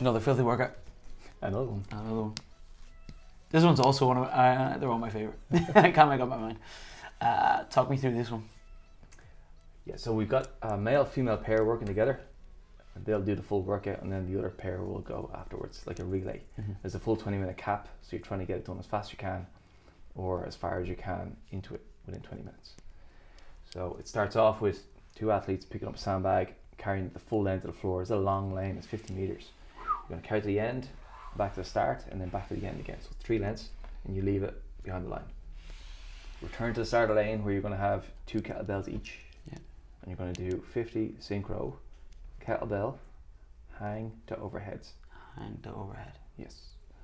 Another filthy workout. Another one. Another one. This one's also one of my, uh, they're all my favorite. I can't make up my mind. Uh, talk me through this one. Yeah, so we've got a male female pair working together. And they'll do the full workout, and then the other pair will go afterwards, like a relay. Mm-hmm. There's a full 20 minute cap, so you're trying to get it done as fast as you can or as far as you can into it within 20 minutes. So it starts off with two athletes picking up a sandbag, carrying the full length of the floor. It's a long lane, it's 50 meters. You're going to carry to the end, back to the start, and then back to the end again. So three lengths, and you leave it behind the line. Return to the start of the lane where you're going to have two kettlebells each. Yeah. And you're going to do 50 synchro, kettlebell, hang to overheads. Hang the overhead. Yes.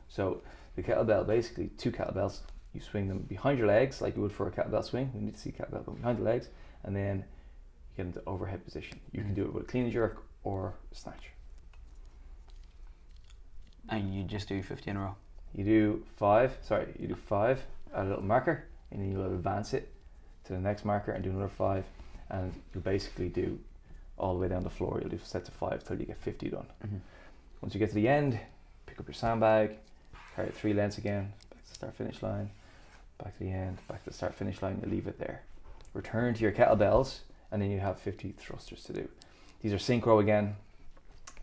So the kettlebell, basically two kettlebells, you swing them behind your legs like you would for a kettlebell swing. We need to see kettlebell behind the legs, and then you get into overhead position. You can Mhm. do it with a clean and jerk or snatch. And you just do 50 in a row. You do five, sorry, you do five at a little marker, and then you'll advance it to the next marker and do another five, and you'll basically do all the way down the floor. You'll do sets of five till you get 50 done. Mm-hmm. Once you get to the end, pick up your sandbag, carry it three lengths again, back to the start finish line, back to the end, back to the start finish line, you leave it there. Return to your kettlebells, and then you have 50 thrusters to do. These are synchro again.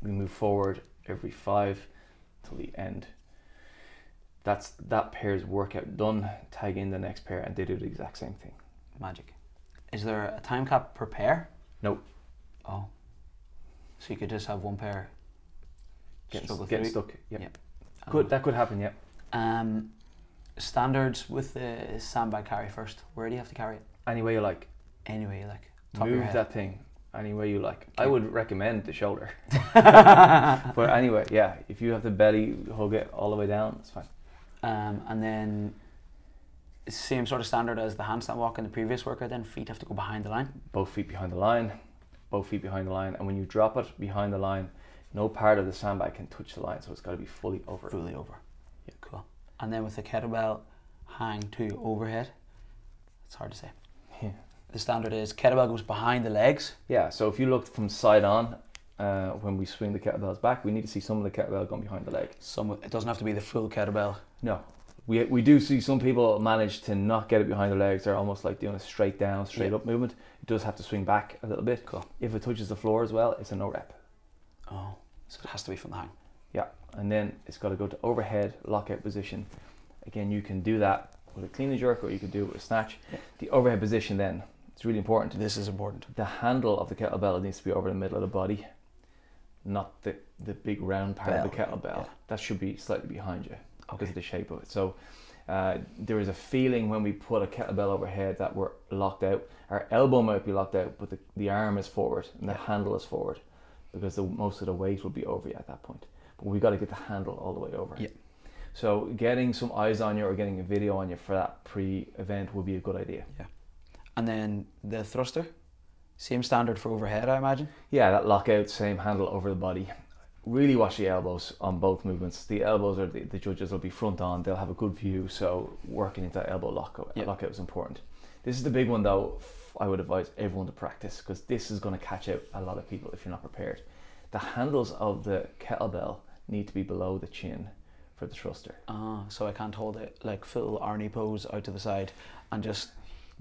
We move forward every five till the end. That's that pair's workout done. Tag in the next pair, and they do the exact same thing. Magic. Is there a time cap per pair? Nope. Oh. So you could just have one pair Getting, struggle through. stuck. Yep. Yep. Could that could happen? Yep. Um, standards with the sandbag carry first. Where do you have to carry it? Any way you like. Anyway, you like top Move that thing any way you like. I would recommend the shoulder. But anyway, yeah, if you have the belly hug it all the way down, it's fine. Um, and then same sort of standard as the handstand walk in the previous workout. Then feet have to go behind the line. Both feet behind the line, both feet behind the line, and when you drop it behind the line, no part of the sandbag can touch the line, so it's got to be fully over. fully over. Yeah, cool. And then with the kettlebell hang to overhead, it's hard to say. Yeah. The standard is kettlebell goes behind the legs. Yeah, so if you look from side on, uh, when we swing the kettlebells back, we need to see some of the kettlebell going behind the leg. Some it doesn't have to be the full kettlebell. No. We, we do see some people manage to not get it behind their legs. They're almost like doing a straight down, straight Yeah. up movement. It does have to swing back a little bit. Cool. If it touches the floor as well, it's a no rep. Oh, so it has to be from the hang. Yeah, and then it's got to go to overhead lockout position. Again, you can do that with a clean and jerk, or you can do it with a snatch. Yeah. The overhead position then it's really important. This is important. The handle of the kettlebell needs to be over the middle of the body, not the the big round part of the kettlebell. yeah. That should be slightly behind you because of the shape of it. So. Uh, there is a feeling when we put a kettlebell overhead that we're locked out. Our elbow might be locked out, but the, the arm is forward and the Yeah. handle is forward because the, most of the weight will be over you at that point. But we've got to get the handle all the way over. Yeah. So getting some eyes on you or getting a video on you for that pre-event would be a good idea. And then the thruster, same standard for overhead, I imagine. Yeah, that lockout, same handle over the body. Really watch the elbows on both movements. The elbows are the, the judges will be front on. They'll have a good view. So working into that elbow lockout, Yeah. lockout is important. This is the big one though. I would advise everyone to practice because this is going to catch out a lot of people if you're not prepared. The handles of the kettlebell need to be below the chin for the thruster. Ah, so I can't hold it like full Arnie pose out to the side and just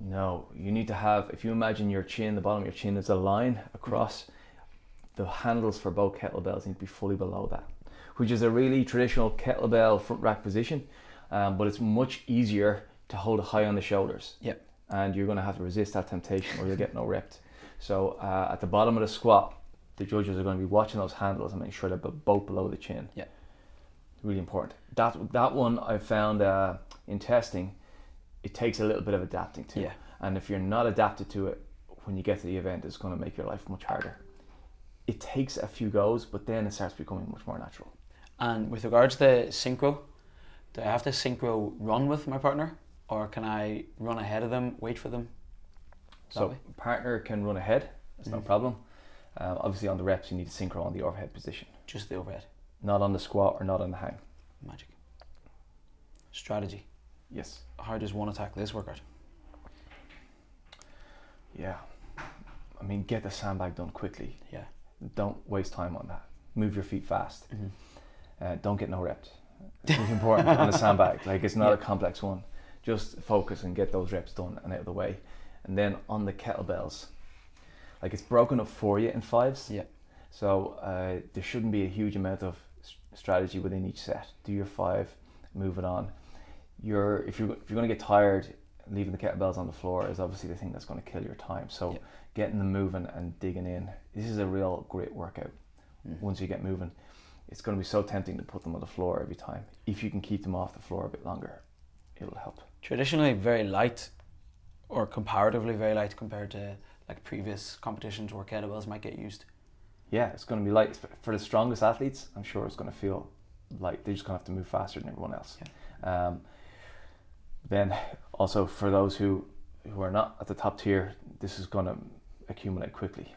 No, you need to have, if you imagine your chin, the bottom of your chin is a line across, the handles for both kettlebells need to be fully below that, which is a really traditional kettlebell front rack position, um, but it's much easier to hold it high on the shoulders. Yep. And you're going to have to resist that temptation or you'll get no rep. So uh, at the bottom of the squat, the judges are going to be watching those handles and make sure they're both below the chin. Yeah. Really important. That that one I found uh, in testing, it takes a little bit of adapting to. yeah. And if you're not adapted to it, when you get to the event, it's going to make your life much harder. It takes a few goes, but then it starts becoming much more natural. And with regards to the synchro, do I have to synchro run with my partner, or can I run ahead of them, wait for them? So way. partner can run ahead. That's no Mhm. problem. Um, obviously, on the reps, you need to synchro on the overhead position, Just the overhead. not on the squat or not on the hang. Magic. Strategy. Yes. How does one attack this workout? Yeah. I mean, get the sandbag done quickly. Yeah. Don't waste time on that. Move your feet fast. Mm-hmm. Uh, don't get no reps. It's really important on the sandbag. Like it's not Yeah. a complex one. Just focus and get those reps done and out of the way. And then on the kettlebells, like it's broken up for you in fives. Yeah. So uh, there shouldn't be a huge amount of strategy within each set. Do your five, move it on. You're if you're if you're going to get tired, leaving the kettlebells on the floor is obviously the thing that's going to kill your time. So Yeah. getting them moving and digging in. This is a real great workout. Mm. Once you get moving, it's going to be so tempting to put them on the floor every time. If you can keep them off the floor a bit longer, it'll help. Traditionally very light, or comparatively very light compared to like previous competitions where kettlebells might get used. Yeah, it's going to be light for the strongest athletes. I'm sure it's going to feel like they're just going to have to move faster than everyone else. Um, then also for those who who are not at the top tier, this is going to accumulate quickly.